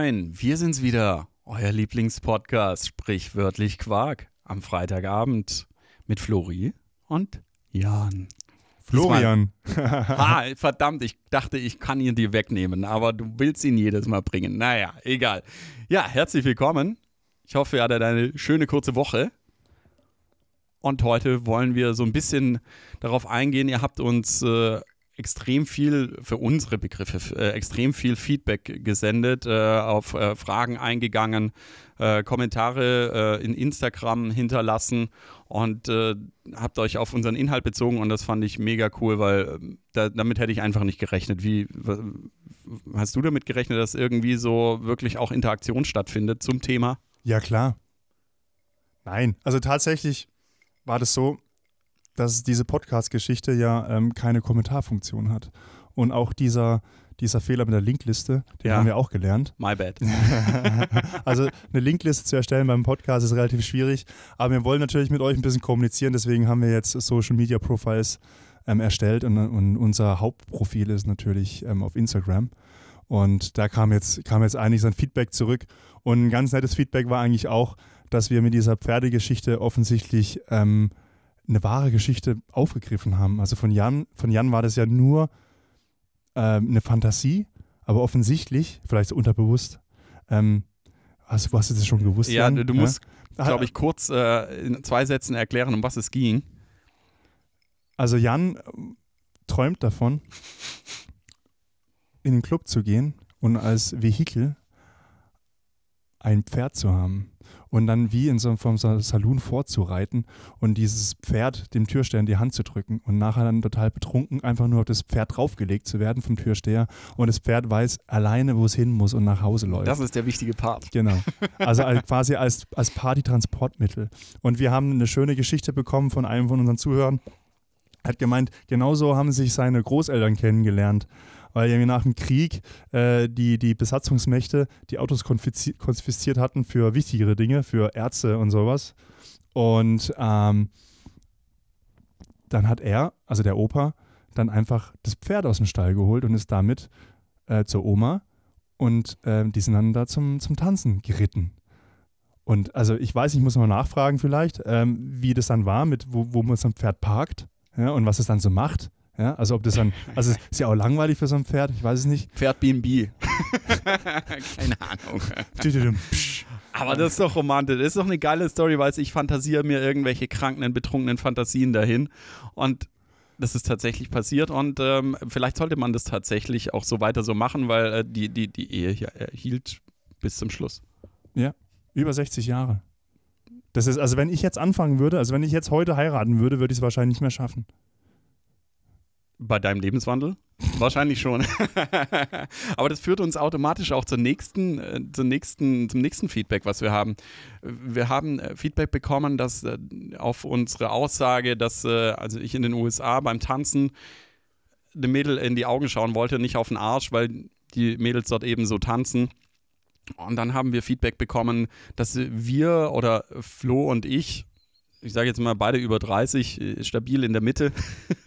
moin, wir sind's wieder, euer Lieblingspodcast, sprichwörtlich Quark, am Freitagabend mit Flori und Jan. Florian. ah, verdammt, ich dachte, ich kann ihn dir wegnehmen, aber du willst ihn jedes Mal bringen. Naja, egal. Ja, herzlich willkommen. Ich hoffe, ihr hattet eine schöne kurze Woche. Und heute wollen wir so ein bisschen darauf eingehen. Ihr habt uns äh, extrem viel, für unsere Begriffe, äh, extrem viel Feedback gesendet, äh, auf äh, Fragen eingegangen, äh, Kommentare äh, in Instagram hinterlassen und äh, habt euch auf unseren Inhalt bezogen und das fand ich mega cool, weil da, damit hätte ich einfach nicht gerechnet. Wie hast du damit gerechnet, dass irgendwie so wirklich auch Interaktion stattfindet zum Thema? Ja, klar. Nein, also tatsächlich war das so, dass diese Podcast-Geschichte ja ähm, keine Kommentarfunktion hat. Und auch dieser, dieser Fehler mit der Linkliste, den ja. haben wir auch gelernt. My bad. also eine Linkliste zu erstellen beim Podcast ist relativ schwierig, aber wir wollen natürlich mit euch ein bisschen kommunizieren, deswegen haben wir jetzt Social Media Profiles ähm, erstellt und, und, unser Hauptprofil ist natürlich ähm, auf Instagram. Und da kam jetzt, kam jetzt einiges an Feedback zurück. Und ein ganz nettes Feedback war eigentlich auch, dass wir mit dieser Pferdegeschichte offensichtlich ähm, eine wahre Geschichte aufgegriffen haben. Also von Jan, von Jan war das ja nur ähm, eine Fantasie, aber offensichtlich, vielleicht unterbewusst, ähm, hast, hast du das schon gewusst? Ja, Jan? du, du ja? musst, glaube ich, kurz äh, in zwei Sätzen erklären, um was es ging. Also Jan äh, träumt davon, in den Club zu gehen und als Vehikel ein Pferd zu haben und dann wie in so einem Saloon vorzureiten und dieses Pferd dem Türsteher in die Hand zu drücken und nachher dann total betrunken einfach nur auf das Pferd draufgelegt zu werden vom Türsteher und das Pferd weiß alleine, wo es hin muss und nach Hause läuft. Das ist der wichtige Part. Genau. Also quasi als, als Partytransportmittel. Und wir haben eine schöne Geschichte bekommen von einem von unseren Zuhörern. Er hat gemeint, genauso haben sich seine Großeltern kennengelernt weil ja nach dem Krieg äh, die, die Besatzungsmächte die Autos konfisziert hatten für wichtigere Dinge, für Ärzte und sowas. Und ähm, dann hat er, also der Opa, dann einfach das Pferd aus dem Stall geholt und ist damit äh, zur Oma und äh, die sind dann da zum, zum Tanzen geritten. Und also ich weiß, ich muss mal nachfragen vielleicht, ähm, wie das dann war, mit wo, wo man so ein Pferd parkt ja, und was es dann so macht. Ja, also ob das dann, also ist ja auch langweilig für so ein Pferd, ich weiß es nicht. Pferd BNB. Keine Ahnung. Aber das ist doch romantisch. Das ist doch eine geile Story, weil ich fantasiere mir irgendwelche kranken, betrunkenen Fantasien dahin. Und das ist tatsächlich passiert und ähm, vielleicht sollte man das tatsächlich auch so weiter so machen, weil äh, die, die, die Ehe hier äh, hielt bis zum Schluss. Ja, über 60 Jahre. Das ist, also wenn ich jetzt anfangen würde, also wenn ich jetzt heute heiraten würde, würde ich es wahrscheinlich nicht mehr schaffen. Bei deinem Lebenswandel? Wahrscheinlich schon. Aber das führt uns automatisch auch zur nächsten, äh, zur nächsten, zum nächsten Feedback, was wir haben. Wir haben äh, Feedback bekommen, dass äh, auf unsere Aussage, dass also ich in den USA beim Tanzen dem Mädel in die Augen schauen wollte, nicht auf den Arsch, weil die Mädels dort eben so tanzen. Und dann haben wir Feedback bekommen, dass wir oder Flo und ich ich sage jetzt mal beide über 30, äh, stabil in der Mitte,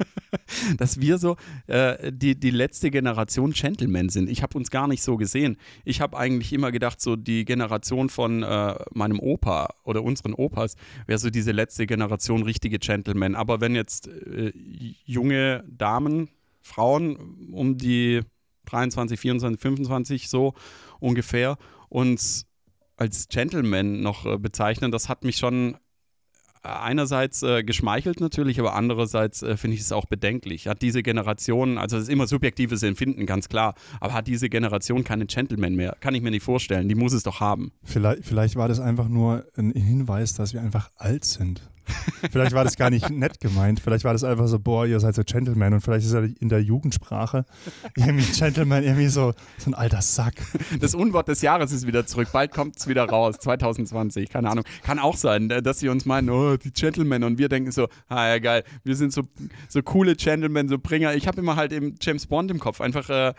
dass wir so äh, die, die letzte Generation Gentlemen sind. Ich habe uns gar nicht so gesehen. Ich habe eigentlich immer gedacht, so die Generation von äh, meinem Opa oder unseren Opas wäre so diese letzte Generation richtige Gentlemen. Aber wenn jetzt äh, junge Damen, Frauen um die 23, 24, 25 so ungefähr uns als Gentleman noch äh, bezeichnen, das hat mich schon einerseits äh, geschmeichelt natürlich, aber andererseits äh, finde ich es auch bedenklich. Hat diese Generation, also es ist immer subjektives Empfinden, ganz klar, aber hat diese Generation keine Gentleman mehr? Kann ich mir nicht vorstellen. Die muss es doch haben. Vielleicht, vielleicht war das einfach nur ein Hinweis, dass wir einfach alt sind. Vielleicht war das gar nicht nett gemeint. Vielleicht war das einfach so, boah, ihr seid so Gentleman. Und vielleicht ist ja in der Jugendsprache irgendwie Gentleman irgendwie so, so ein alter Sack. Das Unwort des Jahres ist wieder zurück. Bald kommt es wieder raus. 2020. Keine Ahnung. Kann auch sein, äh, dass sie uns meinen, oh, die Gentlemen. Und wir denken so, ah ja, geil. Wir sind so, so coole Gentlemen, so Bringer. Ich habe immer halt eben James Bond im Kopf. Einfach äh,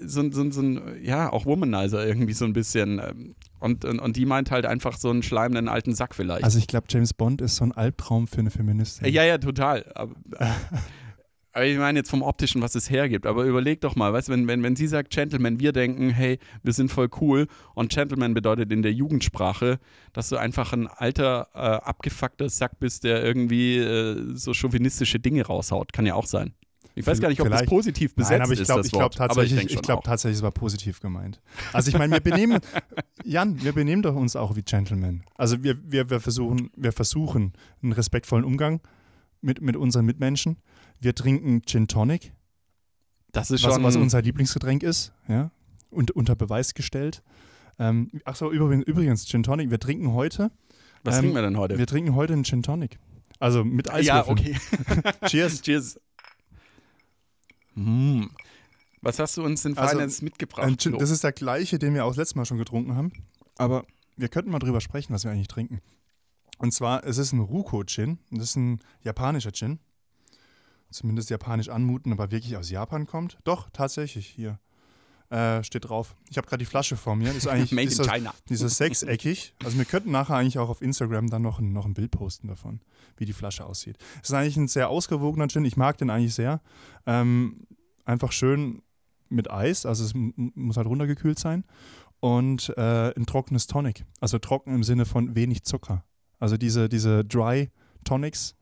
so, so, so ein, ja, auch Womanizer irgendwie so ein bisschen. Ähm, und, und, und, die meint halt einfach so einen schleimenden alten Sack vielleicht. Also ich glaube, James Bond ist so ein Albtraum für eine Feministin. Ja, ja, total. Aber, Aber ich meine jetzt vom Optischen, was es hergibt. Aber überleg doch mal, weißt du, wenn, wenn, wenn sie sagt Gentleman, wir denken, hey, wir sind voll cool. Und Gentleman bedeutet in der Jugendsprache, dass du einfach ein alter, äh, abgefuckter Sack bist, der irgendwie äh, so chauvinistische Dinge raushaut. Kann ja auch sein. Ich weiß gar nicht, ob das Vielleicht- positiv besetzt Nein, aber ich ist, glaube das ich glaub Wort. ich tatsächlich, ich schon glaub tatsächlich, es war positiv gemeint. Also ich meine, wir benehmen, Jan, wir benehmen doch uns auch wie Gentlemen. Also wir, wir, wir, versuchen, wir versuchen einen respektvollen Umgang mit, mit unseren Mitmenschen. Wir trinken Gin Tonic, Das ist was, schon. was unser Lieblingsgetränk ist, ja, und unter Beweis gestellt. Ähm, ach so, übrigens, übrigens, Gin Tonic, wir trinken heute, was ähm, trinken wir denn heute? wir trinken heute einen Gin Tonic. Also mit ja, Eiswürfeln. okay. Cheers. Cheers. Mm. Was hast du uns denn Also, Feines mitgebracht? Gin, das ist der gleiche, den wir auch letztes Mal schon getrunken haben. Aber wir könnten mal drüber sprechen, was wir eigentlich trinken. Und zwar, es ist ein Ruko-Gin. Das ist ein japanischer Gin. Zumindest japanisch anmuten, aber wirklich aus Japan kommt. Doch, tatsächlich, hier. Äh, steht drauf. Ich habe gerade die Flasche vor mir. Ist eigentlich Made in dieser, China. dieser sechseckig. Also wir könnten nachher eigentlich auch auf Instagram dann noch ein, noch ein Bild posten davon, wie die Flasche aussieht. Es ist eigentlich ein sehr ausgewogener Gin. Ich mag den eigentlich sehr. Ähm, einfach schön mit Eis, also es muss halt runtergekühlt sein. Und äh, ein trockenes Tonic. Also trocken im Sinne von wenig Zucker. Also diese, diese Dry Tonics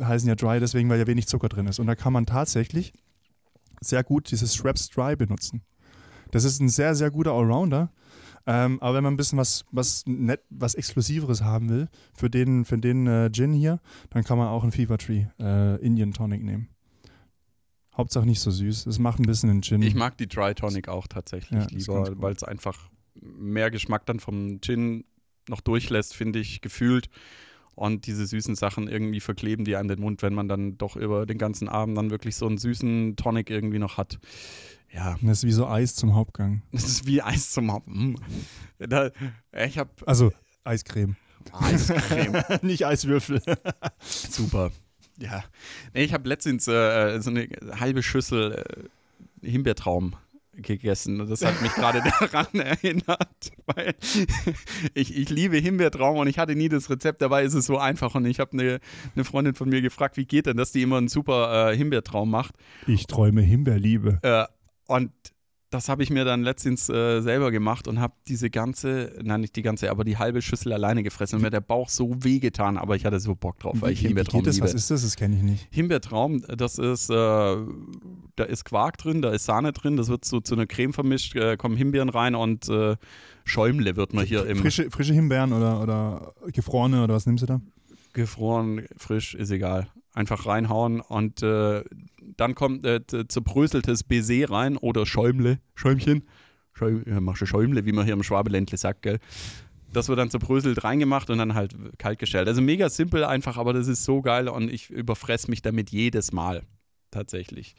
heißen ja Dry deswegen, weil ja wenig Zucker drin ist. Und da kann man tatsächlich sehr gut dieses Schweppes Dry benutzen. Das ist ein sehr, sehr guter Allrounder. Ähm, aber wenn man ein bisschen was, was, nett, was Exklusiveres haben will, für den, für den äh, Gin hier, dann kann man auch einen Fever Tree äh, Indian Tonic nehmen. Hauptsache nicht so süß. Es macht ein bisschen den Gin. Ich mag die Dry Tonic auch tatsächlich Ja, lieber, weil es einfach mehr Geschmack dann vom Gin noch durchlässt, finde ich, gefühlt. Und diese süßen Sachen irgendwie verkleben die an den Mund, wenn man dann doch über den ganzen Abend dann wirklich so einen süßen Tonic irgendwie noch hat. Ja, das ist wie so Eis zum Hauptgang. das ist wie Eis zum Haupt. Mm. Da, ich habe Also Eiscreme. Eiscreme. nicht Eiswürfel. Super. Ja. Ich habe letztens äh, so eine halbe Schüssel äh, Himbeertraum gegessen. Und das hat mich gerade daran erinnert, weil ich, ich liebe Himbeertraum und ich hatte nie das Rezept. Dabei ist es so einfach. Und ich habe eine, eine Freundin von mir gefragt, wie geht denn, dass die immer einen super äh, Himbeertraum macht. Ich träume Himbeerliebe. Äh, und das habe ich mir dann letztens äh, selber gemacht und habe diese ganze, nein, nicht die ganze, aber die halbe Schüssel alleine gefressen und mir hat der Bauch so wehgetan, aber ich hatte so Bock drauf, weil ich Wie- wie Himbeertraum geht das? liebe. Was ist das? Das kenne ich nicht. Himbeertraum, das ist, äh, da ist Quark drin, da ist Sahne drin, das wird so zu einer Creme vermischt, äh, kommen Himbeeren rein und äh, Schäumle wird man hier im Frische, frische Himbeeren oder, oder gefrorene oder was nimmst du da? gefroren, frisch, ist egal. Einfach reinhauen und äh, dann kommt äh, zerbröseltes Baiser rein oder Schäumle, Schäumchen, Schäum, ja, machst du Schäumle, wie man hier im Schwabeländle sagt, gell. Das wird dann zerbröselt reingemacht und dann halt kalt gestellt. Also mega simpel einfach, aber das ist so geil und ich überfress mich damit jedes Mal. Tatsächlich.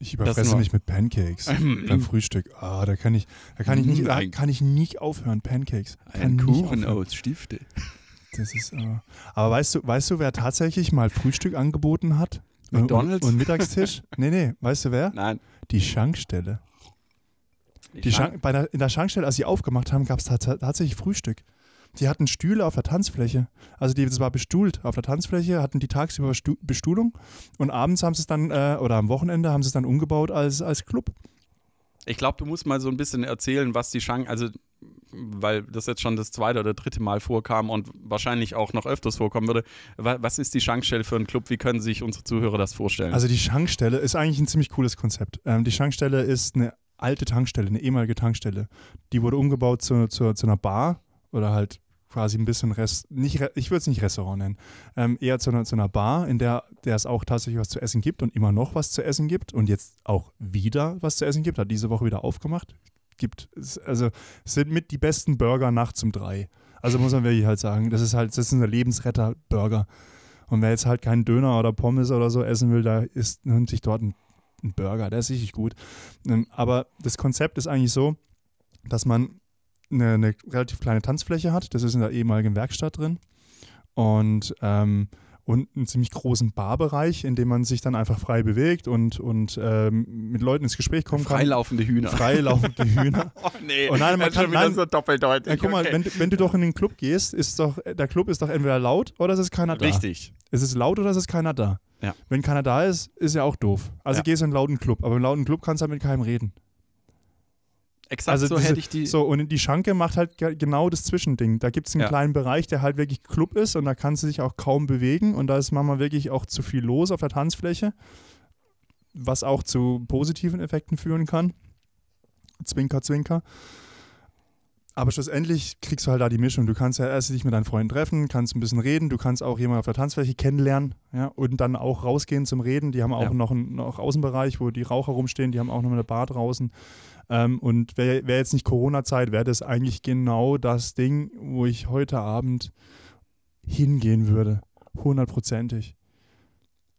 Ich überfresse mich mit Pancakes Ähm, beim Frühstück. Ah, da kann ich, da kann ich nicht, da kann ich nicht aufhören. Pancakes. Kann Ein Kuchen aus Stifte. Das ist, äh, aber weißt du, weißt du, wer tatsächlich mal Frühstück angeboten hat? Und- McDonald's? Und, und Mittagstisch? nee, nee, weißt du wer? Nein. Die Schankstelle. Die mag- Schank, bei der, in der Schankstelle, als sie aufgemacht haben, gab es tatsächlich Frühstück. Die hatten Stühle auf der Tanzfläche. Also die, das war bestuhlt auf der Tanzfläche, hatten die tagsüber Stu- Bestuhlung und abends haben sie es dann, äh, oder am Wochenende haben sie es dann umgebaut als, als Club. Ich glaube, du musst mal so ein bisschen erzählen, was die Schank, also weil das jetzt schon das zweite oder dritte Mal vorkam und wahrscheinlich auch noch öfters vorkommen würde. Wa- Was ist die Schankstelle für ein Club? Wie können sich unsere Zuhörer das vorstellen? Also die Schankstelle ist eigentlich ein ziemlich cooles Konzept. Ähm, die Schankstelle ist eine alte Tankstelle, eine ehemalige Tankstelle. Die wurde umgebaut zu, zu, zu einer Bar oder halt quasi ein bisschen Rest, nicht, ich würde es nicht Restaurant nennen, ähm, eher zu einer, zu einer Bar, in der, der es auch tatsächlich was zu essen gibt und immer noch was zu essen gibt und jetzt auch wieder was zu essen gibt, hat diese Woche wieder aufgemacht. Gibt, also sind mit die besten Burger nachts um drei. Also muss man wirklich halt sagen, das ist halt, das ist ein Lebensretter-Burger. Und wer jetzt halt keinen Döner oder Pommes oder so essen will, da ist nimmt sich dort ein, ein Burger, der ist richtig gut. Ähm, Aber das Konzept ist eigentlich so, dass man eine, eine relativ kleine Tanzfläche hat. Das ist in der ehemaligen Werkstatt drin. Und, ähm, und einen ziemlich großen Barbereich, in dem man sich dann einfach frei bewegt und, und ähm, mit Leuten ins Gespräch kommen kann. Freilaufende Hühner. Freilaufende Hühner. Oh nee, Oh nein, man das ist schon wieder nein. so doppeldeutig. Ja, guck mal, okay. wenn, du- wenn du doch in den Club gehst, ist doch, der Club ist doch entweder laut oder es ist keiner da. Richtig. Es ist laut oder es ist keiner da. Ja. Wenn keiner da ist, ist ja auch doof. Also Ja. gehst du in einen lauten Club, aber im lauten Club kannst du halt mit keinem reden. Exakt Also so diese- hätte ich die. So, und die Schanke macht halt ge- genau das Zwischending. Da gibt es einen Ja. kleinen Bereich, der halt wirklich Club ist und da kannst du dich auch kaum bewegen und da ist manchmal wirklich auch zu viel los auf der Tanzfläche, was auch zu positiven Effekten führen kann. Zwinker, zwinker. Aber schlussendlich kriegst du halt da die Mischung. Du kannst ja erst dich mit deinen Freunden treffen, kannst ein bisschen reden, du kannst auch jemanden auf der Tanzfläche kennenlernen ja, und dann auch rausgehen zum Reden. Die haben auch Ja. noch einen noch Außenbereich, wo die Raucher rumstehen, die haben auch noch eine Bar draußen. Ähm, und wäre wär jetzt nicht Corona-Zeit, wäre das eigentlich genau das Ding, wo ich heute Abend hingehen würde. Hundertprozentig.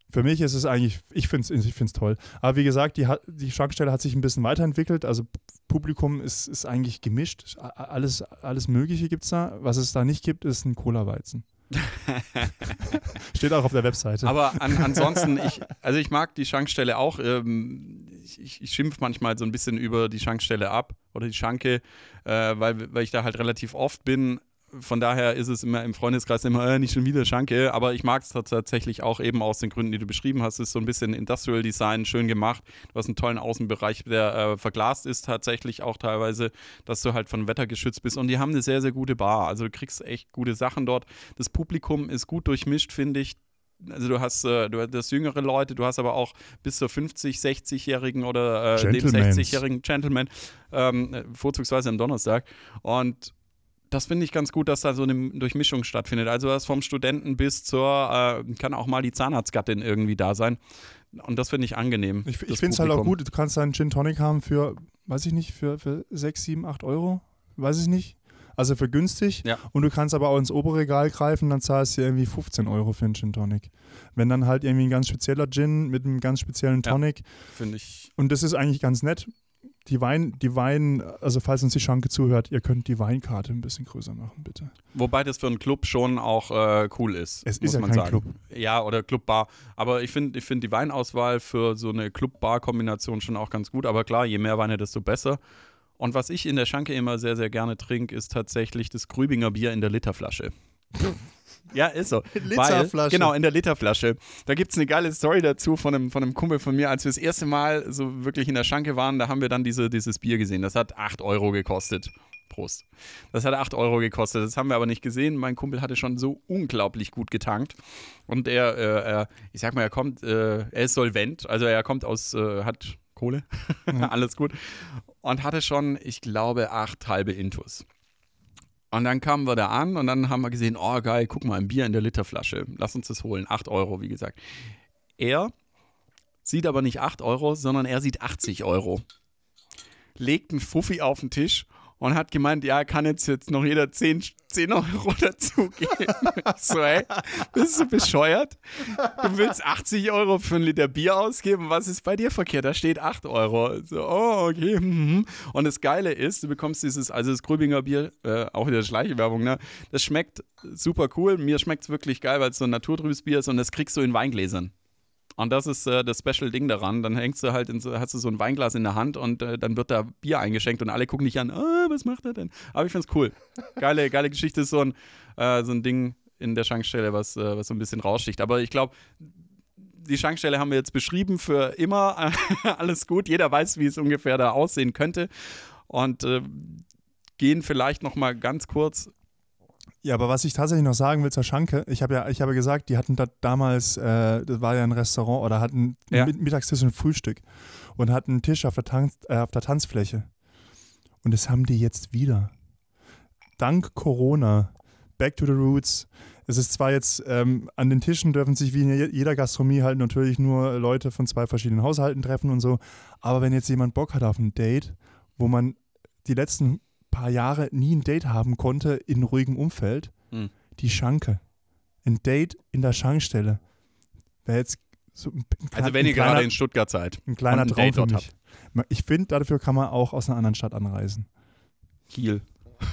Für mich ist es eigentlich, ich finde es ich find's toll. Aber wie gesagt, die, die Schrankstelle hat sich ein bisschen weiterentwickelt. Also Publikum ist, ist eigentlich gemischt. Alles, alles Mögliche gibt es da. Was es da nicht gibt, ist ein Cola-Weizen. Steht auch auf der Webseite. Aber an, ansonsten, ich, also ich mag die Schankstelle auch. Ähm, ich ich, schimpfe manchmal so ein bisschen über die Schankstelle ab oder die Schanke, äh, weil, weil ich da halt relativ oft bin. Von daher ist es immer im Freundeskreis immer äh, nicht schon wieder Schanke, aber ich mag es tatsächlich auch eben aus den Gründen, die du beschrieben hast. Es ist so ein bisschen Industrial Design, schön gemacht. Du hast einen tollen Außenbereich, der äh, verglast ist tatsächlich auch teilweise, dass du halt von Wetter geschützt bist. Und die haben eine sehr, sehr gute Bar. Also du kriegst echt gute Sachen dort. Das Publikum ist gut durchmischt, finde ich also du hast, äh, du hast jüngere Leute, du hast aber auch bis zur 50, 60-jährigen oder äh, Gentlemans. 60-jährigen Gentleman, ähm, äh, vorzugsweise am Donnerstag. Und das finde ich ganz gut, dass da so eine Durchmischung stattfindet. Also das vom Studenten bis zur, äh, kann auch mal die Zahnarztgattin irgendwie da sein. Und das finde ich angenehm. Ich, ich finde es halt auch gut, du kannst einen Gin Tonic haben für, weiß ich nicht, für, für 6, 7, 8 Euro. Weiß ich nicht. Also für günstig. Ja. Und du kannst aber auch ins Oberregal greifen, dann zahlst du irgendwie 15 Euro für einen Gin Tonic. Wenn dann halt irgendwie ein ganz spezieller Gin mit einem ganz speziellen Ja. Tonic. Finde ich. Und das ist eigentlich ganz nett. Die Wein, die Wein, also falls uns die Schanke zuhört, ihr könnt die Weinkarte ein bisschen größer machen, bitte. Wobei das für einen Club schon auch äh, cool ist. Es muss ist ja man kein sagen. Club. Ja, oder Clubbar. Aber ich finde ich find die Weinauswahl für so eine Club-Bar-Kombination schon auch ganz gut. Aber klar, je mehr Weine, desto besser. Und was ich in der Schanke immer sehr, sehr gerne trinke, ist tatsächlich das Grübinger Bier in der Literflasche. Ja, ist so. Literflasche. Weil, genau, in der Literflasche. Da gibt es eine geile Story dazu von einem, von einem Kumpel von mir. Als wir das erste Mal so wirklich in der Schanke waren, da haben wir dann diese, dieses Bier gesehen. Das hat 8 Euro gekostet. Prost. Das hat 8 Euro gekostet. Das haben wir aber nicht gesehen. Mein Kumpel hatte schon so unglaublich gut getankt. Und er, äh, er ich sag mal, er kommt, äh, er ist solvent. Also er kommt aus, äh, hat Kohle. Alles gut. Und hatte schon, ich glaube, acht halbe Intus. Und dann kamen wir da an und dann haben wir gesehen, oh geil, guck mal, ein Bier in der Literflasche. Lass uns das holen. 8 Euro, wie gesagt. Er sieht aber nicht 8 Euro, sondern er sieht 80 Euro. Legt einen Fuffi auf den Tisch und hat gemeint, ja, kann jetzt, jetzt noch jeder 10, 10 Euro dazugeben. So, ey, bist du bescheuert? Du willst 80 Euro für ein Liter Bier ausgeben? Was ist bei dir verkehrt? Da steht 8 Euro. So, oh, okay. mhm. Und das Geile ist, du bekommst dieses, also das Grübinger Bier, äh, auch wieder Schleichwerbung, ne? Das schmeckt super cool. Mir schmeckt es wirklich geil, weil es so ein naturtrübes Bier ist und das kriegst du in Weingläsern. Und das ist äh, das Special-Ding daran. Dann hängst du halt, in hast du so ein Weinglas in der Hand und äh, dann wird da Bier eingeschenkt und alle gucken dich an, ah, was macht er denn? Aber ich find's cool. Geile, geile Geschichte ist so ein, äh, so ein Ding in der Schankstelle, was, äh, was so ein bisschen raussticht. Aber ich glaube, die Schankstelle haben wir jetzt beschrieben für immer. Alles gut. Jeder weiß, wie es ungefähr da aussehen könnte. Und äh, gehen vielleicht noch mal ganz kurz Ja, aber was ich tatsächlich noch sagen will zur Schanke, ich habe ja, ich habe gesagt, die hatten da damals, äh, das war ja ein Restaurant oder hatten Ja. mit, Mittagstisch und Frühstück und hatten einen Tisch auf der, Tanz, äh, auf der Tanzfläche. Und das haben die jetzt wieder. Dank Corona. Back to the roots. Es ist zwar jetzt, ähm, an den Tischen dürfen sich wie in je- jeder Gastronomie halt natürlich nur Leute von zwei verschiedenen Haushalten treffen und so. Aber wenn jetzt jemand Bock hat auf ein Date, wo man die letzten paar Jahre nie ein Date haben konnte in ruhigem Umfeld, Hm. die Schanke. Ein Date in der Schankstelle. Wäre jetzt so ein, ein, Also kleiner- wenn ihr ein gerade kleiner, in Stuttgart seid. ein kleiner Traum Date für mich. Ich finde, dafür kann man auch aus einer anderen Stadt anreisen. Kiel.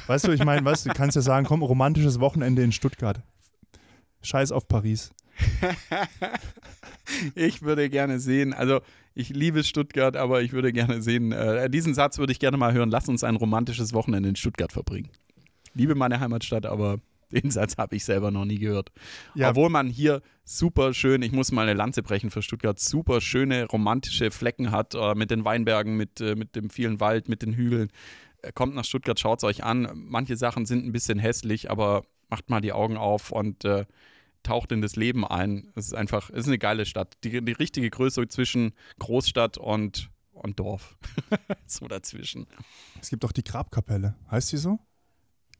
Weißt du, ich meine, weißt du kannst ja sagen, komm, romantisches Wochenende in Stuttgart. Scheiß auf Paris. ich würde gerne sehen, also ich liebe Stuttgart, aber ich würde gerne sehen, äh, diesen Satz würde ich gerne mal hören, lass uns ein romantisches Wochenende in Stuttgart verbringen. Liebe meine Heimatstadt, aber Den Satz habe ich selber noch nie gehört. Ja. Obwohl man hier super schön, ich muss mal eine Lanze brechen für Stuttgart, super schöne romantische Flecken hat, äh, mit den Weinbergen, mit, äh, mit dem vielen Wald, mit den Hügeln. Äh, kommt nach Stuttgart, schaut es euch an. Manche Sachen sind ein bisschen hässlich, aber macht mal die Augen auf und äh, taucht in das Leben ein. Es ist einfach, es ist eine geile Stadt. Die, die richtige Größe zwischen Großstadt und, und Dorf. so dazwischen. Es gibt auch die Grabkapelle. Heißt die so?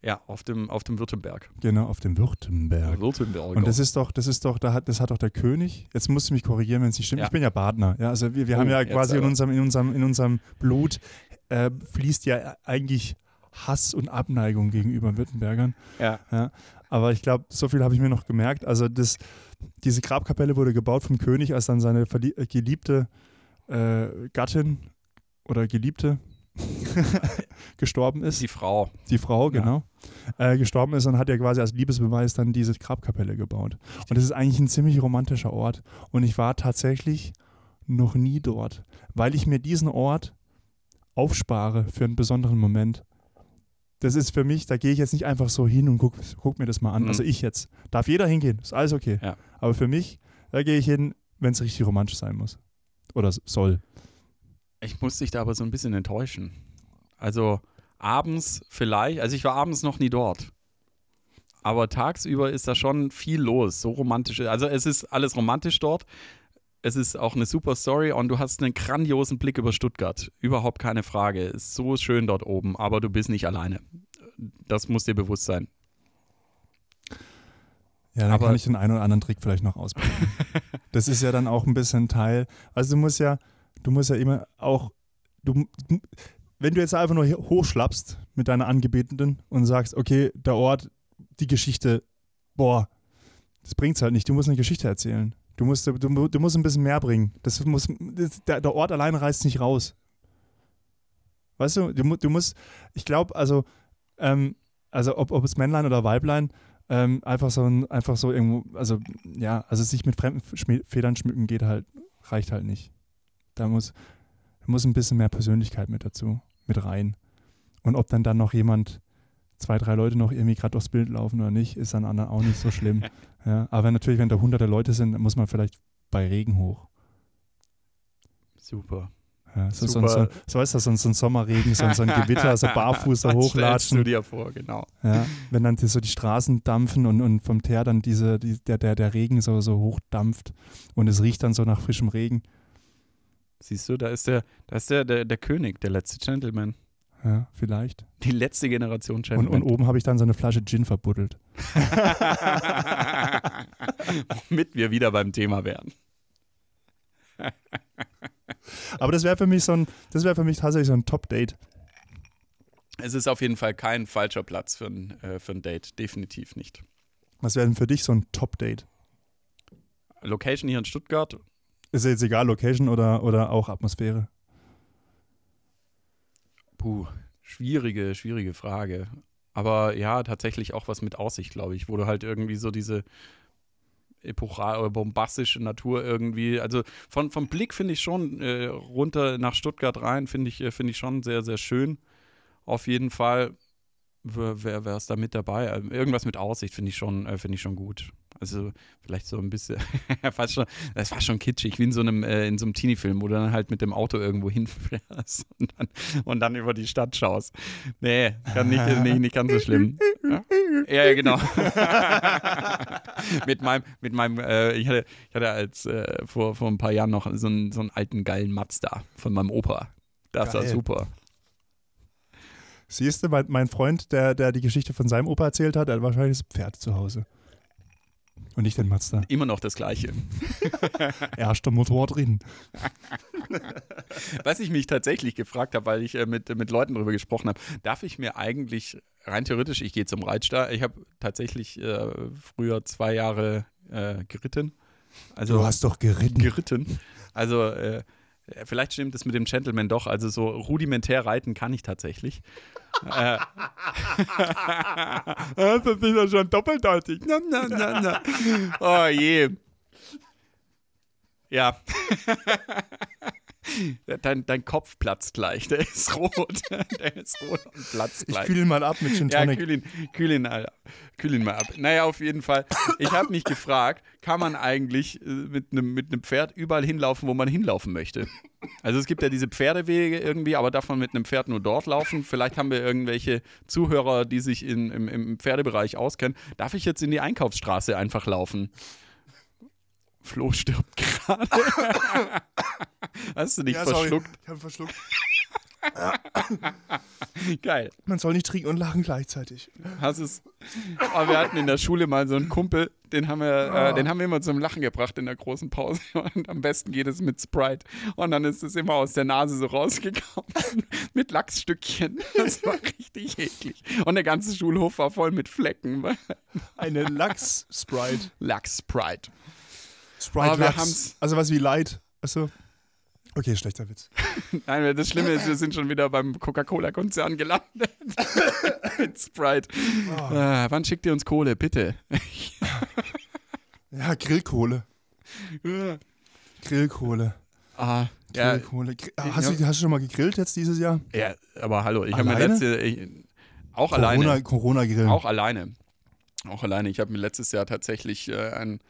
Ja, auf dem, auf dem Württemberg. Genau, auf dem Württemberg. Württemberg. Und das ist doch, das ist doch, da hat, das hat doch der König. Jetzt musst du mich korrigieren, wenn es nicht stimmt. Ja. Ich bin ja Badner. Ja, also wir, wir Oh, haben ja quasi in unserem, in unserem, in unserem Blut äh, fließt ja eigentlich Hass und Abneigung gegenüber Württembergern. ja. Aber ich glaube, so viel habe ich mir noch gemerkt. Also das, diese Grabkapelle wurde gebaut vom König, als dann seine äh, geliebte äh, Gattin oder Geliebte gestorben ist. Die Frau. Die Frau, Ja. genau. Äh, gestorben ist und hat er quasi als Liebesbeweis dann diese Grabkapelle gebaut. Und das ist eigentlich ein ziemlich romantischer Ort. Und ich war tatsächlich noch nie dort, weil ich mir diesen Ort aufspare für einen besonderen Moment. Das ist für mich, da gehe ich jetzt nicht einfach so hin und guck, guck mir das mal an. Mhm. Also ich jetzt. Darf jeder hingehen, ist alles okay. Ja. Aber für mich, da gehe ich hin, wenn es richtig romantisch sein muss. Oder soll. Ich muss dich da aber so ein bisschen enttäuschen. Also abends vielleicht, also ich war abends noch nie dort. Aber tagsüber ist da schon viel los, so romantisch. Also es ist alles romantisch dort. Es ist auch eine super Story und du hast einen grandiosen Blick über Stuttgart. Überhaupt keine Frage. Ist so schön dort oben, aber du bist nicht alleine. Das muss dir bewusst sein. Ja, dann Aber- kann ich den einen oder anderen Trick vielleicht noch ausprobieren. das ist ja dann auch ein bisschen Teil. Also du musst ja, du musst ja immer auch, du, wenn du jetzt einfach nur hochschlappst mit deiner Angebeteten und sagst, okay, der Ort, die Geschichte, boah, das bringt's halt nicht. Du musst eine Geschichte erzählen. Du musst, du, du musst ein bisschen mehr bringen. Das muss, das, der, der Ort allein reißt nicht raus. Weißt du, du, du musst, ich glaube, also, ähm, also ob, ob es Männlein oder Weiblein, ähm, einfach so ein, einfach so irgendwo, also ja, also sich mit fremden Schmi- Federn schmücken geht halt, reicht halt nicht. Da muss, muss ein bisschen mehr Persönlichkeit mit dazu, mit rein. Und ob dann dann noch jemand, zwei, drei Leute noch irgendwie gerade durchs Bild laufen oder nicht, ist dann anderen auch nicht so schlimm. ja, aber natürlich, wenn da hunderte Leute sind, dann muss man vielleicht bei Regen hoch. Super. Ja, so, so, Super. so, so ist das, so, ein- so ein Sommerregen, so, ein- so ein Gewitter, so barfuß da Das stellst du hochlatschen. dir vor, genau. Ja, wenn dann die, so die Straßen dampfen und, und vom Teer dann diese, die, der, der, der Regen so, so hochdampft und es riecht dann so nach frischem Regen. Siehst du, da ist der, da ist der, der, der König, der letzte Gentleman. Ja, vielleicht. Die letzte Generation Und, Gentleman. und oben habe ich dann so eine Flasche Gin verbuddelt. Womit wir wieder beim Thema wären. Aber das wäre für mich so ein, das wäre für mich tatsächlich so ein Top-Date. Es ist auf jeden Fall kein falscher Platz für ein, äh, für ein Date. Definitiv nicht. Was wäre denn für dich so ein Top-Date? Location hier in Stuttgart. Ist jetzt egal, Location oder, oder auch Atmosphäre. Puh, schwierige, schwierige Frage. Aber ja, tatsächlich auch was mit Aussicht, glaube ich, wo du halt irgendwie so diese epochal oder bombastische Natur irgendwie, also von, vom Blick finde ich schon äh, runter nach Stuttgart rein, finde ich, äh, finde ich schon sehr, sehr schön. Auf jeden Fall, wer, wer ist da mit dabei? Ähm, Irgendwas mit Aussicht finde ich schon, äh, finde ich schon gut. Also vielleicht so ein bisschen, fast schon, das war schon kitschig, wie in so einem, äh, in so einem Teenie-Film, wo du dann halt mit dem Auto irgendwo hinfährst und dann, und dann über die Stadt schaust. Nee, kann nicht, nicht, nicht ganz so schlimm. Ja, ja, genau. mit meinem, mit meinem, äh, ich hatte, ich hatte als äh, vor, vor ein paar Jahren noch so einen, so einen alten geilen Mazda von meinem Opa. Das war Geil. super. Siehst du, mein, mein Freund, der, der die Geschichte von seinem Opa erzählt hat, hat wahrscheinlich das Pferd zu Hause. Und nicht den Mazda. Immer noch das Gleiche. Erster Motor drin. Was ich mich tatsächlich gefragt habe, weil ich äh, mit, mit Leuten darüber gesprochen habe, darf ich mir eigentlich rein theoretisch, ich gehe zum Reitstall, ich habe tatsächlich äh, früher zwei Jahre äh, geritten. Also Du hast doch geritten. geritten. Also äh, vielleicht stimmt es mit dem Gentleman doch. Also so rudimentär reiten kann ich tatsächlich. äh, das ist ja schon doppeldeutig. Na, na, na, na. Oh je. Ja. Dein, dein Kopf platzt gleich. Der ist rot. Der ist rot und platzt Ich gleich. kühle ihn mal ab mit Gin ja, Tonic. kühl ihn, kühl, ihn, Alter. kühl ihn mal ab. Naja, auf jeden Fall. Ich habe mich gefragt, kann man eigentlich äh, mit einem mit Pferd überall hinlaufen, wo man hinlaufen möchte? Also es gibt ja diese Pferdewege irgendwie, aber darf man mit einem Pferd nur dort laufen? Vielleicht haben wir irgendwelche Zuhörer, die sich in, im, im Pferdebereich auskennen. Darf ich jetzt in die Einkaufsstraße einfach laufen? Flo stirbt gerade. Hast du dich Ja, sorry. verschluckt? Ich habe verschluckt. Geil. Man soll nicht trinken und lachen gleichzeitig. Hast es. Aber wir hatten in der Schule mal so einen Kumpel, den haben wir, äh, den haben wir immer zum Lachen gebracht in der großen Pause. Und am besten geht es mit Sprite. Und dann ist es immer aus der Nase so rausgekommen. mit Lachsstückchen. Das war richtig eklig. Und der ganze Schulhof war voll mit Flecken. Eine Lachs-Sprite. Lachs-Sprite. Sprite wir Lachs. Also was wie Light. Achso. Okay, schlechter Witz. Nein, das Schlimme ist, wir sind schon wieder beim Coca-Cola-Konzern gelandet. mit Sprite. Ah, wann schickt ihr uns Kohle? Bitte. Ja, Grillkohle. Grillkohle. Ah, ja, Grillkohle. Gri ah, hast, du, hast du schon mal gegrillt jetzt dieses Jahr? ja, aber hallo, ich habe mir letzte. Ich, auch Corona, alleine. Corona-Grillen. Auch alleine. Auch alleine. Ich habe mir letztes Jahr tatsächlich äh, einen,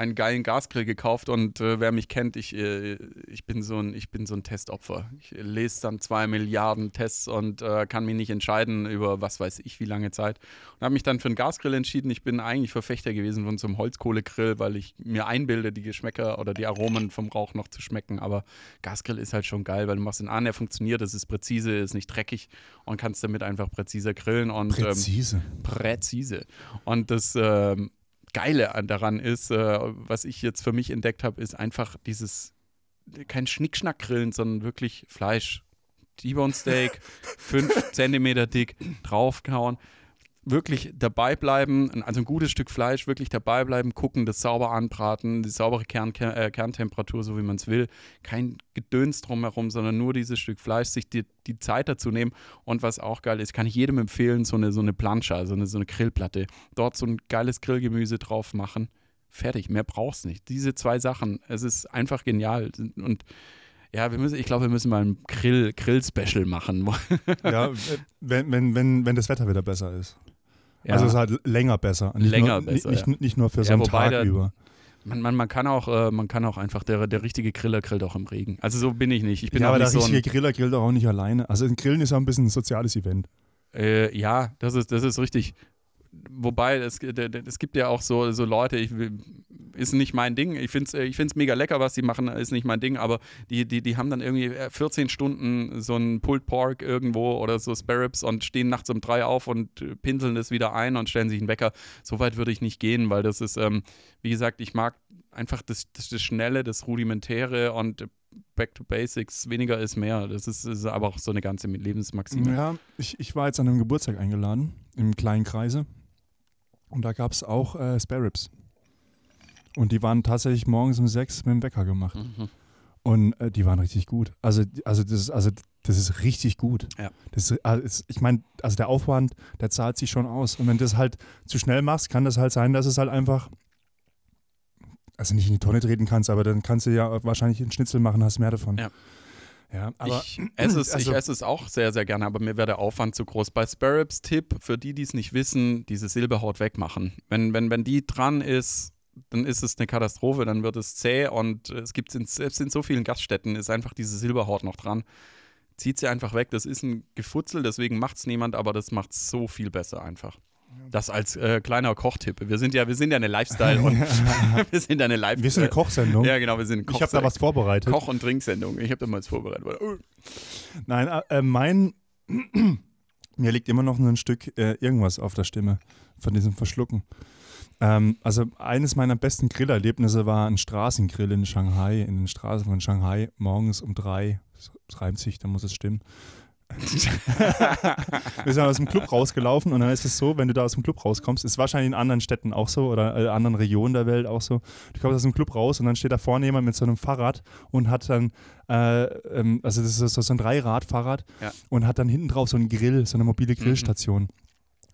einen geilen Gasgrill gekauft und äh, wer mich kennt, ich, äh, ich, bin so ein, ich bin so ein Testopfer. Ich lese dann zwei Milliarden Tests und äh, kann mich nicht entscheiden über was weiß ich wie lange Zeit. Und habe mich dann für einen Gasgrill entschieden. Ich bin eigentlich Verfechter gewesen von so einem Holzkohlegrill, weil ich mir einbilde, die Geschmäcker oder die Aromen vom Rauch noch zu schmecken. Aber Gasgrill ist halt schon geil, weil du machst ihn an, er funktioniert, es ist präzise, ist nicht dreckig und kannst damit einfach präziser grillen. Und, ähm, Präzise. präzise. Und das ähm, Geile an- daran ist, äh, was ich jetzt für mich entdeckt habe, ist einfach dieses, kein Schnickschnack-Grillen, sondern wirklich Fleisch. T-Bone Steak, fünf Zentimeter dick, draufkauen. Wirklich dabei bleiben, also ein gutes Stück Fleisch, wirklich dabei bleiben, gucken, das sauber anbraten, die saubere Kern, äh, Kerntemperatur, so wie man es will. Kein Gedöns drumherum, sondern nur dieses Stück Fleisch, sich die, die Zeit dazu nehmen. Und was auch geil ist, kann ich jedem empfehlen, so eine, so eine Plancha, also eine, so eine Grillplatte. Dort so ein geiles Grillgemüse drauf machen. Fertig, mehr brauchst nicht. Diese zwei Sachen, es ist einfach genial. Und ja, wir müssen, ich glaube, wir müssen mal ein Grill, Grill-Special machen. Ja, wenn, wenn, wenn, wenn das Wetter wieder besser ist. Ja. Also es ist halt länger besser. Nicht Länger nur, besser, Nicht, ja. nicht, nur für so einen Tag der- über. Man, man, man, kann auch, äh, man kann auch einfach, der, der richtige Griller grillt auch im Regen. Also so bin ich nicht. Ich bin ja, aber der so richtige ein, Griller grillt auch nicht alleine. Also ein Grillen ist ja ein bisschen ein soziales Event. äh, Ja, das ist, das ist richtig. Wobei, es, es gibt ja auch so, so Leute, ich, will- ist nicht mein Ding. Ich finde es ich find's mega lecker, was die machen, ist nicht mein Ding, aber die, die, die haben dann irgendwie äh, 14 Stunden so ein Pulled Pork irgendwo oder so Spare Ribs und stehen nachts um drei auf und äh, pinseln das wieder ein und stellen sich einen Wecker. So weit würde ich nicht gehen, weil das ist, ähm, wie gesagt, ich mag einfach das, das, das Schnelle, das Rudimentäre und Back to Basics, weniger ist mehr. Das ist, ist aber auch so eine ganze Lebensmaxime. Ja, ich, ich war jetzt an einem Geburtstag eingeladen, im kleinen Kreise. Und da gab es auch äh, Spare Ribs. Und die waren tatsächlich morgens um sechs mit dem Wecker gemacht. Mhm. Und äh, die waren richtig gut. Also, also, das, ist, also das ist richtig gut. Ja. Das ist, also ist, ich meine, also der Aufwand, der zahlt sich schon aus. Und wenn du das halt zu schnell machst, kann das halt sein, dass es halt einfach, also nicht in die Tonne treten kannst, aber dann kannst du ja wahrscheinlich einen Schnitzel machen, hast mehr davon. Ja. Ja, aber ich, esse es, also- ich esse es auch sehr, sehr gerne, aber mir wäre der Aufwand zu groß. Bei Sparrows Tipp, für die, die es nicht wissen, diese Silberhaut wegmachen. Wenn, wenn, wenn die dran ist, dann ist es eine Katastrophe, dann wird es zäh und es gibt in, selbst in so vielen Gaststätten ist einfach diese Silberhaut noch dran. Zieht sie einfach weg. Das ist ein Gefutzel, deswegen macht es niemand, aber das macht es so viel besser einfach. Das als äh, kleiner Kochtipp. Wir sind ja, wir sind ja eine Lifestyle und wir sind eine Live. wir sind eine Kochsendung. Ja, genau, wir sind eine ich habe da was vorbereitet. Koch- und Trinksendung. Ich habe da mal was vorbereitet. Nein, äh, äh, mein, mir liegt immer noch ein Stück äh, irgendwas auf der Stimme von diesem Verschlucken. Ähm, also eines meiner besten Grillerlebnisse war ein Straßengrill in Shanghai, in den Straßen von Shanghai, morgens um drei. Es reimt sich, da muss es stimmen. Wir sind aus dem Club rausgelaufen und dann ist es so, wenn du da aus dem Club rauskommst, ist wahrscheinlich in anderen Städten auch so oder äh, anderen Regionen der Welt auch so. Du kommst aus dem Club raus und dann steht da vorne jemand mit so einem Fahrrad und hat dann, äh, ähm, also das ist so, ein Dreirad-Fahrrad Ja. und hat dann hinten drauf so einen Grill, so eine mobile Grillstation.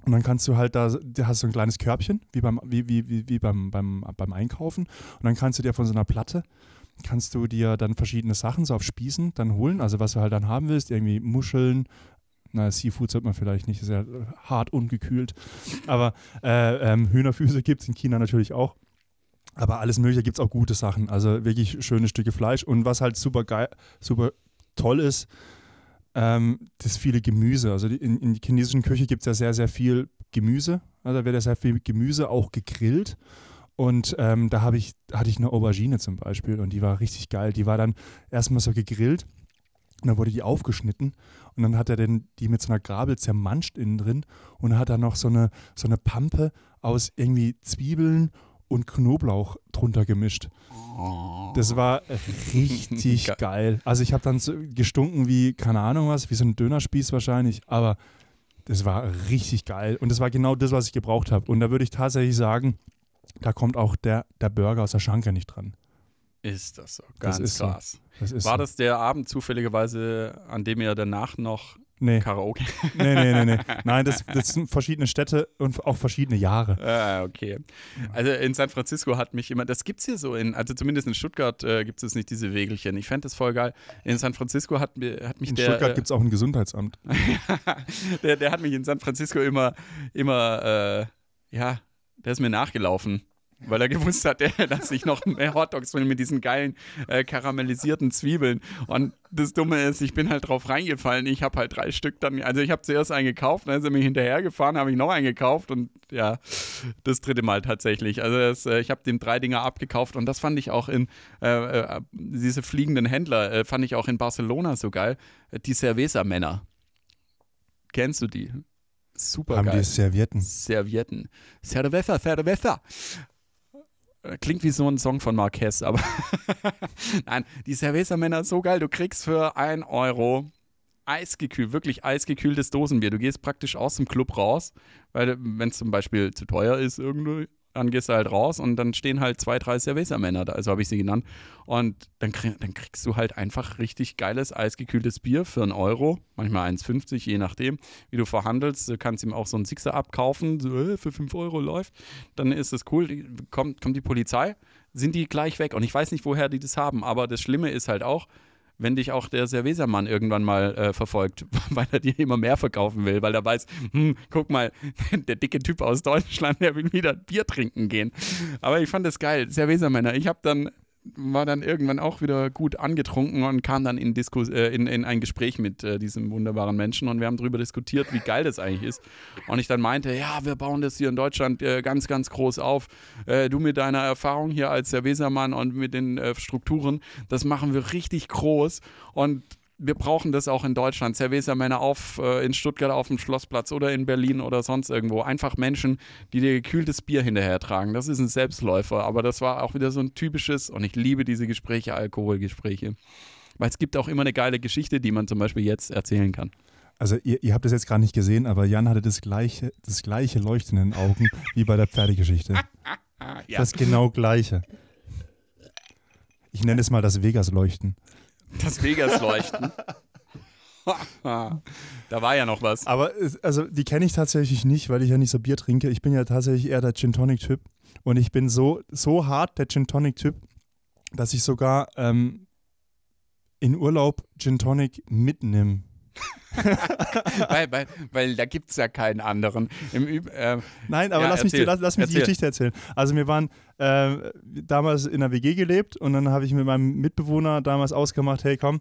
Und dann kannst du halt da, du hast so ein kleines Körbchen, wie beim, wie, wie, wie, wie beim, beim, beim Einkaufen. Und dann kannst du dir von so einer Platte kannst du dir dann verschiedene Sachen so auf Spießen dann holen, also was du halt dann haben willst, irgendwie Muscheln, na, Seafood sollte man vielleicht nicht, ist ja hart ungekühlt. Aber äh, ähm, Hühnerfüße gibt es in China natürlich auch. Aber alles Mögliche gibt es auch gute Sachen. Also wirklich schöne Stücke Fleisch. Und was halt super geil, super toll ist, ähm, das viele Gemüse. Also in, in der chinesischen Küche gibt es ja sehr, sehr viel Gemüse. Also da wird ja sehr viel Gemüse auch gegrillt. Und ähm, da ich, hatte ich eine Aubergine zum Beispiel und die war richtig geil. Die war dann erstmal so gegrillt und dann wurde die aufgeschnitten und dann hat er den, die mit so einer Gabel zermanscht innen drin und dann hat er noch so eine, so eine Pampe aus irgendwie Zwiebeln und Knoblauch drunter gemischt. Das war richtig geil. Also ich habe dann so gestunken wie, keine Ahnung was, wie so ein Dönerspieß wahrscheinlich, aber das war richtig geil. Und das war genau das, was ich gebraucht habe. Und da würde ich tatsächlich sagen, da kommt auch der, der Burger aus der Schanke nicht dran. Ist das so? Ganz das krass. So. Das War so. das der Abend zufälligerweise, an dem ihr danach noch nee. Karaoke? Nee, nee, nee, nee. Nein, das, das sind verschiedene Städte und auch verschiedene Jahre. Ah, okay. Also in San Francisco hat mich immer, das gibt es hier so in, also zumindest in Stuttgart äh, gibt es nicht diese Wegelchen. Ich fände das voll geil. In San Francisco hat, hat mich in der. In Stuttgart gibt es auch ein Gesundheitsamt. der, der hat mich in San Francisco immer, immer, äh, ja, der ist mir nachgelaufen. Weil er gewusst hat, dass ich noch mehr Hotdogs will mit diesen geilen äh, karamellisierten Zwiebeln. Und das Dumme ist, ich bin halt drauf reingefallen. Ich habe halt drei Stück dann, also ich habe zuerst einen gekauft, dann ist er mir hinterhergefahren, habe ich noch einen gekauft und ja, das dritte Mal tatsächlich. Also das, äh, ich habe dem drei Dinger abgekauft und das fand ich auch in, äh, äh diese fliegenden Händler, äh, fand ich auch in Barcelona so geil. Die Cerveza-Männer. Kennst du die? Super Haben geil. die Servietten? Servietten. Cerveza, Cerveza. Klingt wie so ein Song von Marquez, aber nein, die Cerveza-Männer so geil. Du kriegst für ein Euro eisgekühlt, wirklich eisgekühltes Dosenbier. Du gehst praktisch aus dem Club raus, weil wenn es zum Beispiel zu teuer ist irgendwie, dann gehst du halt raus und dann stehen halt zwei, drei Cerveza-Männer da, also habe ich sie genannt. Und dann, krieg, dann, kriegst du halt einfach richtig geiles, eisgekühltes Bier für einen Euro, manchmal 1,50, je nachdem, wie du verhandelst. Du kannst ihm auch so einen Sixer abkaufen, so äh, für 5 Euro läuft. Dann ist das cool, kommt, kommt die Polizei, sind die gleich weg. Und ich weiß nicht, woher die das haben, aber das Schlimme ist halt auch, wenn dich auch der Cerveza-Mann irgendwann mal äh, verfolgt, weil er dir immer mehr verkaufen will, weil er weiß, hm, guck mal, der dicke Typ aus Deutschland, der will wieder Bier trinken gehen. Aber ich fand das geil, Cerveza-Männer. Ich habe dann war dann irgendwann auch wieder gut angetrunken und kam dann in, Diskus äh, in, in ein Gespräch mit äh, diesem wunderbaren Menschen und wir haben darüber diskutiert, wie geil das eigentlich ist. Und ich dann meinte, ja, wir bauen das hier in Deutschland äh, ganz, ganz groß auf. Äh, du mit deiner Erfahrung hier als der Wesermann und mit den äh, Strukturen, das machen wir richtig groß und wir brauchen das auch in Deutschland. Cerveza-Männer auf äh, in Stuttgart auf dem Schlossplatz oder in Berlin oder sonst irgendwo. Einfach Menschen, die dir gekühltes Bier hinterher tragen. Das ist ein Selbstläufer. Aber das war auch wieder so ein typisches, und ich liebe diese Gespräche, Alkoholgespräche. Weil es gibt auch immer eine geile Geschichte, die man zum Beispiel jetzt erzählen kann. Also ihr, ihr habt das jetzt gar nicht gesehen, aber Jan hatte das gleiche, das gleiche Leuchten in den Augen wie bei der Pferdegeschichte. ja. Das genau gleiche. Ich nenne es mal das Vegas-Leuchten. Das Vegas-Leuchten. da war ja noch was. Aber also die kenne ich tatsächlich nicht, weil ich ja nicht so Bier trinke. Ich bin ja tatsächlich eher der Gin Tonic Typ und ich bin so so hart der Gin Tonic Typ, dass ich sogar ähm, in Urlaub Gin Tonic mitnehme. weil, weil, weil da gibt es ja keinen anderen. Üb äh, Nein, aber ja, lass, mich, erzähl, lass, lass mich erzähl. die Geschichte erzählen. Also wir waren äh, damals in einer WG gelebt und dann habe ich mit meinem Mitbewohner damals ausgemacht, hey komm,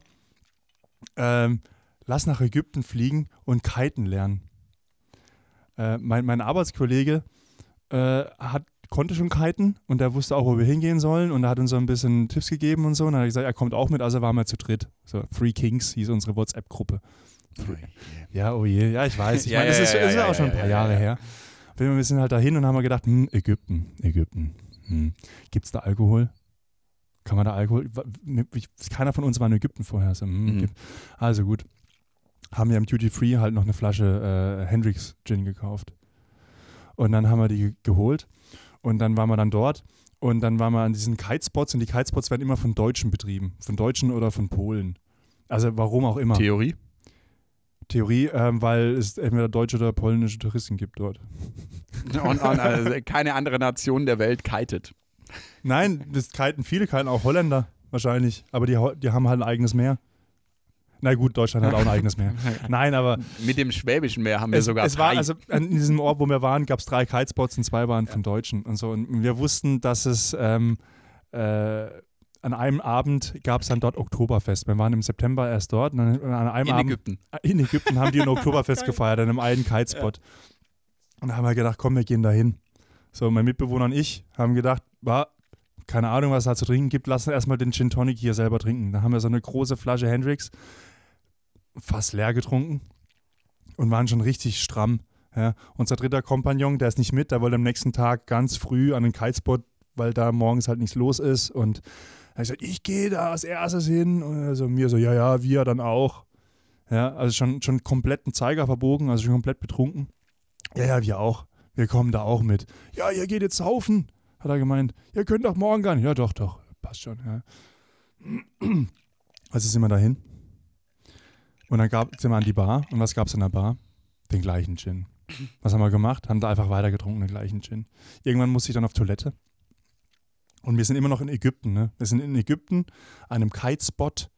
ähm, lass nach Ägypten fliegen und kiten lernen. Äh, mein, mein Arbeitskollege äh, hat, konnte schon kiten und der wusste auch, wo wir hingehen sollen und er hat uns so ein bisschen Tipps gegeben und so. Und dann hat er gesagt, er kommt auch mit, also waren wir zu dritt. So, Three Kings hieß unsere WhatsApp-Gruppe. Ja, oh je, ja, ich weiß. Ich Ja, meine, das ja, ist, ja, ist auch schon ein paar ja, Jahre ja. her. Wir sind halt dahin und haben gedacht, hm, Ägypten, Ägypten. Hm. Gibt es da Alkohol? Kann man da Alkohol? ich- Keiner von uns war in Ägypten vorher. So, hm, Mhm. Also gut. Haben wir im Duty Free halt noch eine Flasche äh, Hendrix Gin gekauft. Und dann haben wir die ge- geholt. Und dann waren wir dann dort. Und dann waren wir an diesen Kitespots. Und die Kitespots werden immer von Deutschen betrieben. Von Deutschen oder von Polen. Also warum auch immer. Theorie? Theorie, ähm, weil es entweder deutsche oder polnische Touristen gibt dort. Und, und also keine andere Nation der Welt kitet. Nein, das kiten viele, kiten auch Holländer. wahrscheinlich. Aber die, die haben halt ein eigenes Meer. Na gut, Deutschland hat auch ein eigenes Meer. Nein, aber. Mit dem Schwäbischen Meer haben wir es, sogar es war also in diesem Ort, wo wir waren, gab es drei Kitespots und zwei waren von Deutschen und so. Und wir wussten, dass es ähm, äh, an einem Abend gab es dann dort Oktoberfest. Wir waren im September erst dort. Und an einem in Abend, Ägypten. In Ägypten haben die ein Oktoberfest gefeiert, an einem einen Kitespot. Und da haben wir gedacht, komm, wir gehen da hin. So, mein Mitbewohner und ich haben gedacht, war, keine Ahnung, was da zu trinken gibt, lass erstmal den Gin Tonic hier selber trinken. Da haben wir so eine große Flasche Hendrix fast leer getrunken und waren schon richtig stramm. Ja. Unser dritter Kompagnon, der ist nicht mit, der wollte am nächsten Tag ganz früh an den Kitespot, weil da morgens halt nichts los ist. Und er hat gesagt, ich gehe da als erstes hin. Und also mir so, ja, ja, wir dann auch. Ja, also schon, schon komplett einen Zeiger verbogen, also schon komplett betrunken. Ja, ja, wir auch. Wir kommen da auch mit. Ja, ihr geht jetzt saufen, hat er gemeint. Ihr könnt doch morgen gehen. Ja, doch, doch. Passt schon, ja. Also sind wir dahin. Und dann gab, sind wir an die Bar. Und was gab es in der Bar? Den gleichen Gin. Was haben wir gemacht? Haben da einfach weiter getrunken, den gleichen Gin. Irgendwann musste ich dann auf Toilette. Und wir sind immer noch in Ägypten. Ne? Wir sind in Ägypten, einem Kitespot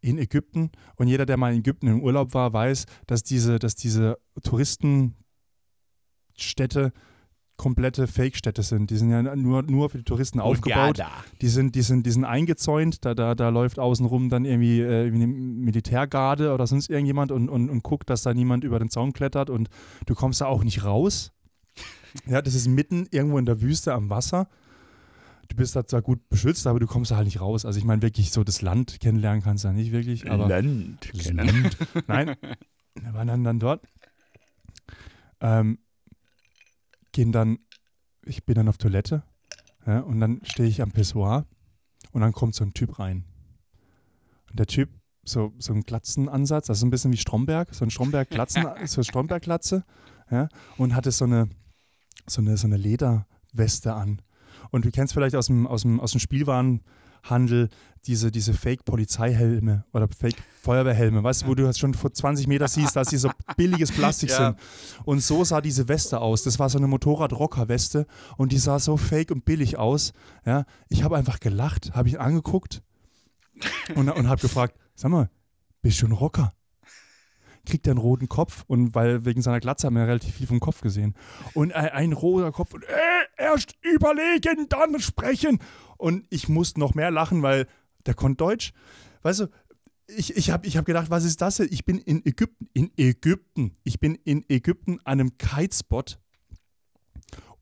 in Ägypten. Und jeder, der mal in Ägypten im Urlaub war, weiß, dass diese, dass diese Touristenstädte komplette Fake-Städte sind. Die sind ja nur, nur für die Touristen aufgebaut. Die sind, die, sind, die sind eingezäunt. Da, da, da läuft außenrum dann irgendwie, äh, eine Militärgarde oder sonst irgendjemand und, und, und guckt, dass da niemand über den Zaun klettert und du kommst da auch nicht raus. Ja, das ist mitten irgendwo in der Wüste am Wasser. Du bist da zwar gut beschützt, aber du kommst da halt nicht raus. Also ich meine wirklich so das Land kennenlernen kannst du da nicht wirklich. Aber Land. Land. Nein, wir waren dann, dann dort. Ähm, gehen dann, ich bin dann auf Toilette ja, und dann stehe ich am Pissoir und dann kommt so ein Typ rein. Und der Typ, so, so ein Glatzenansatz, also ein bisschen wie Stromberg, so ein Stromberg-Glatzen, so Stromberg-Glatze, ja, und hatte so eine, so eine, so eine Lederweste an. Und du kennst vielleicht aus dem, aus dem, aus dem Spielwarenhandel diese, diese Fake-Polizeihelme oder Fake-Feuerwehrhelme, weißt du, wo du schon vor 20 Meter siehst, dass die so billiges Plastik ja. sind. Und so sah diese Weste aus. Das war so eine Motorrad-Rocker-Weste und die sah so fake und billig aus. Ja, ich habe einfach gelacht, habe ihn angeguckt und, und habe gefragt, sag mal, bist du ein Rocker? Kriegt er einen roten Kopf und weil wegen seiner Glatze haben wir relativ viel vom Kopf gesehen. Und ein, ein roter Kopf und äh, erst überlegen, dann sprechen. Und ich musste noch mehr lachen, weil der konnte Deutsch. Weißt du, ich, ich habe ich hab gedacht, was ist das? Ich bin in Ägypten, in Ägypten, ich bin in Ägypten an einem Kitespot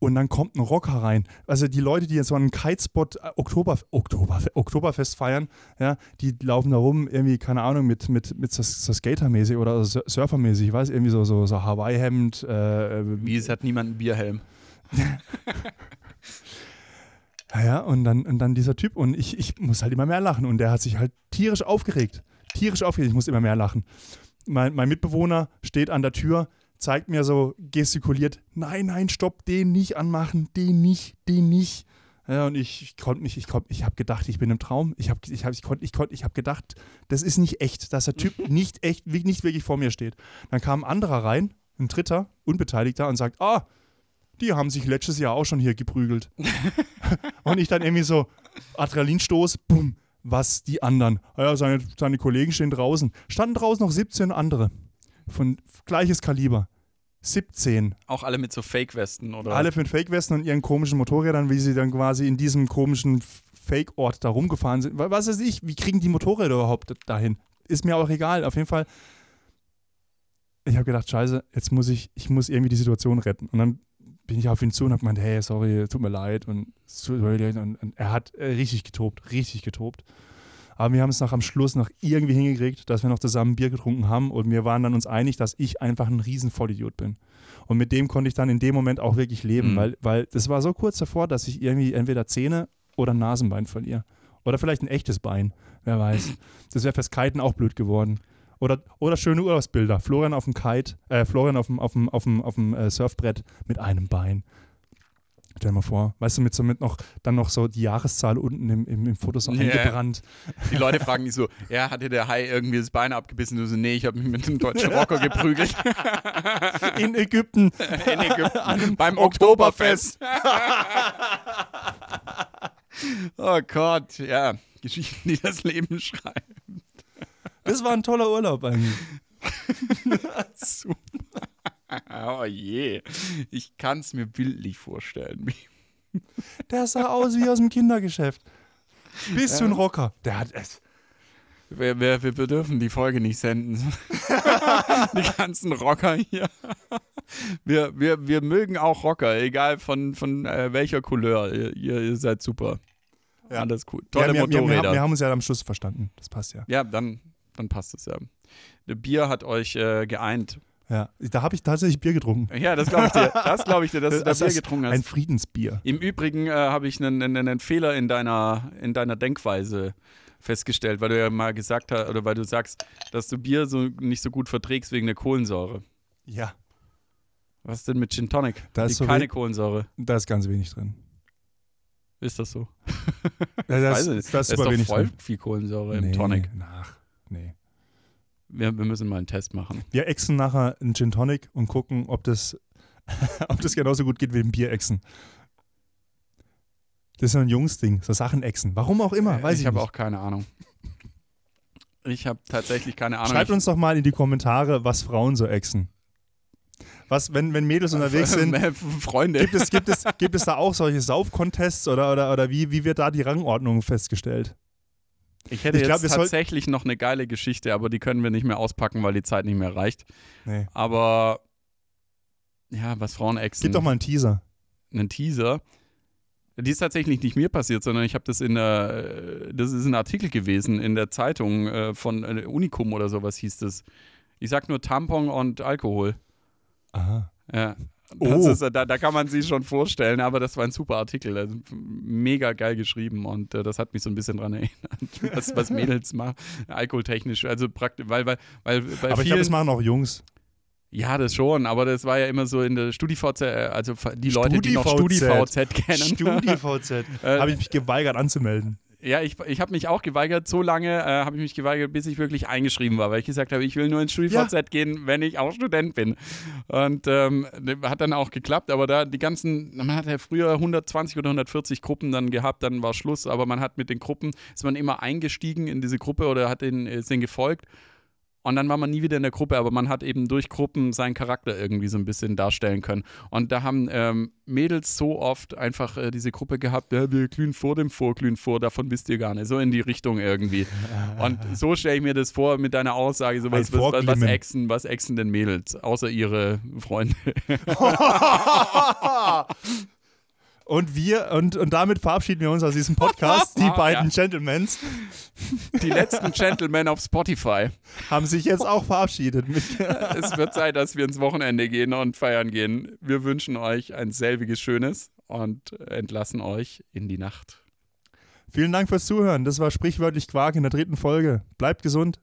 und dann kommt ein Rocker rein. Also die Leute, die jetzt so einen Kitespot äh, Oktober, Oktober, Oktoberfest feiern, ja, die laufen da rum, irgendwie, keine Ahnung, mit, mit, mit so, so Skatermäßig oder Surfermäßig, ich weiß, irgendwie so, so, so Hawaii-Hemd. Äh, Wie, es hat niemand einen Bierhelm. Ja, ja, und dann, und dann dieser Typ und ich, ich muss halt immer mehr lachen und der hat sich halt tierisch aufgeregt. Tierisch aufgeregt, ich muss immer mehr lachen. Mein, mein Mitbewohner steht an der Tür, zeigt mir so, gestikuliert, nein, nein, stopp, den nicht anmachen, den nicht, den nicht. Ja, und ich, ich konnte mich, ich, konnt, ich habe gedacht, ich bin im Traum. Ich habe ich hab, ich konnt, ich konnt, ich hab gedacht, das ist nicht echt, dass der Typ nicht echt, nicht wirklich vor mir steht. Dann kam ein anderer rein, ein dritter, Unbeteiligter, und sagt, ah, die haben sich letztes Jahr auch schon hier geprügelt. und ich dann irgendwie so, Adrenalinstoß, bumm, was die anderen. Ja, seine, seine Kollegen stehen draußen. Standen draußen noch 17 andere. Von gleiches Kaliber. 17. Auch alle mit so Fake-Westen, oder? Alle mit Fake-Westen und ihren komischen Motorrädern, wie sie dann quasi in diesem komischen Fake-Ort da rumgefahren sind. Was weiß ich, wie kriegen die Motorräder überhaupt dahin? Ist mir auch egal. Auf jeden Fall, ich habe gedacht, scheiße, jetzt muss ich, ich muss irgendwie die Situation retten. Und dann bin ich auf ihn zu und habe gemeint, hey, sorry, tut mir leid. Und, und, er hat äh, richtig getobt, richtig getobt. Aber wir haben es noch am Schluss noch irgendwie hingekriegt, dass wir noch zusammen Bier getrunken haben und wir waren dann uns einig, dass ich einfach ein riesen Vollidiot bin. Und mit dem konnte ich dann in dem Moment auch wirklich leben, mhm. weil, weil das war so kurz davor, dass ich irgendwie entweder Zähne oder ein Nasenbein verliere. Oder vielleicht ein echtes Bein, wer weiß. Das wäre fürs Kiten auch blöd geworden. Oder, oder schöne Urlaubsbilder. Florian auf dem Kite, äh, Florian auf dem, auf dem, auf dem, auf dem äh, Surfbrett mit einem Bein. Stell dir mal vor, weißt du, mit so mit noch, dann noch so die Jahreszahl unten im, im, im Foto so yeah. eingebrannt. Die Leute fragen dich so, ja, hat dir der Hai irgendwie das Bein abgebissen? Du so, nee, ich habe mich mit einem deutschen Rocker geprügelt. In Ägypten. In Ägypten. Beim Oktoberfest. oh Gott, ja. Geschichten, die das Leben schreibt. Das war ein toller Urlaub eigentlich. Super. Oh je. Ich kann es mir bildlich vorstellen. Der sah aus wie aus dem Kindergeschäft. Bist du ein Rocker? Der hat es. Wir, wir, wir dürfen die Folge nicht senden. die ganzen Rocker hier. Wir, wir, wir mögen auch Rocker, egal von, von äh, welcher Couleur. Ihr, ihr, seid super. Ja. Alles cool. Tolle ja, wir, wir, wir, Motorräder. haben, wir haben uns ja am Schluss verstanden. Das passt ja. Ja, dann, dann passt es ja. Das Bier hat euch äh, geeint. Ja, da habe ich tatsächlich Bier getrunken. Ja, das glaube ich dir. Das glaube ich dir, dass du das Bier getrunken hast. Ein Friedensbier. Im Übrigen äh, habe ich einen, einen, einen Fehler in deiner, in deiner Denkweise festgestellt, weil du ja mal gesagt hast, oder weil du sagst, dass du Bier so nicht so gut verträgst wegen der Kohlensäure. Ja. Was ist denn mit Gin Tonic? Da ist so keine Kohlensäure. Da ist ganz wenig drin. Ist das so? Da, da, Weiß ist, ich nicht. da ist Da ist doch voll drin. viel Kohlensäure nee, im Tonic. Nach. Nee. Wir, wir müssen mal einen Test machen. Wir exen nachher einen Gin Tonic und gucken, ob das, ob das genauso gut geht wie ein Bier exen. Das ist so ein Jungsding, so Sachen exen. Warum auch immer, weiß ich, ich habe auch keine Ahnung. Ich habe tatsächlich keine Ahnung. Schreibt uns doch mal in die Kommentare, was Frauen so exen. Was, wenn, wenn Mädels unterwegs sind, Freunde. gibt es, gibt, es, gibt es da auch solche Saufcontests oder, oder, oder wie, wie wird da die Rangordnung festgestellt? Ich hätte Ich glaub, jetzt tatsächlich noch eine geile Geschichte, aber die können wir nicht mehr auspacken, weil die Zeit nicht mehr reicht. Nee. Aber ja, was Frauen exen. Gib doch mal einen Teaser. einen Teaser. Die ist tatsächlich nicht mir passiert, sondern ich habe das in der, äh, das ist ein Artikel gewesen in der Zeitung äh, von äh, Unicum oder sowas hieß das. Ich sag nur Tampon und Alkohol. Aha. Ja. Oh. Ist, äh, da, da kann man sich schon vorstellen, aber das war ein super Artikel. Also, mega geil geschrieben und äh, das hat mich so ein bisschen dran erinnert, was, was Mädels machen, alkoholtechnisch. Also praktisch, weil, weil, weil bei Aber ich glaube, vielen, das machen auch Jungs. ja, das schon, aber das war ja immer so in der StudiVZ, äh, also die Leute, die noch StudiVZ. StudiVZ kennen. StudiVZ. Äh, Habe ich mich geweigert anzumelden. Ja, ich, ich habe mich auch geweigert. So lange äh, habe ich mich geweigert, bis ich wirklich eingeschrieben war, weil ich gesagt habe, ich will nur ins StudiVZ gehen, wenn ich auch Student bin. Und ähm, hat dann auch geklappt, aber da die ganzen, man hat ja früher 120 oder 140 Gruppen dann gehabt, dann war Schluss, aber man hat mit den Gruppen, ist man immer eingestiegen in diese Gruppe oder hat den, ist denen gefolgt. Und dann war man nie wieder in der Gruppe, aber man hat eben durch Gruppen seinen Charakter irgendwie so ein bisschen darstellen können. Und da haben ähm, Mädels so oft einfach äh, diese Gruppe gehabt, ja, wir glühen vor dem Vorglühen vor, davon wisst ihr gar nicht. So in die Richtung irgendwie. Und so stelle ich mir das vor mit deiner Aussage, so was, was, was, was, exen, was exen denn Mädels, außer ihre Freunde. Und wir, und, und damit verabschieden wir uns aus diesem Podcast. Die Ja. beiden Gentlemans Die letzten Gentlemen auf Spotify. haben sich jetzt auch verabschiedet. Es wird Zeit, dass wir ins Wochenende gehen und feiern gehen. Wir wünschen euch ein selbiges Schönes und entlassen euch in die Nacht. Vielen Dank fürs Zuhören. Das war sprichwörtlich Quark in der dritten Folge. Bleibt gesund.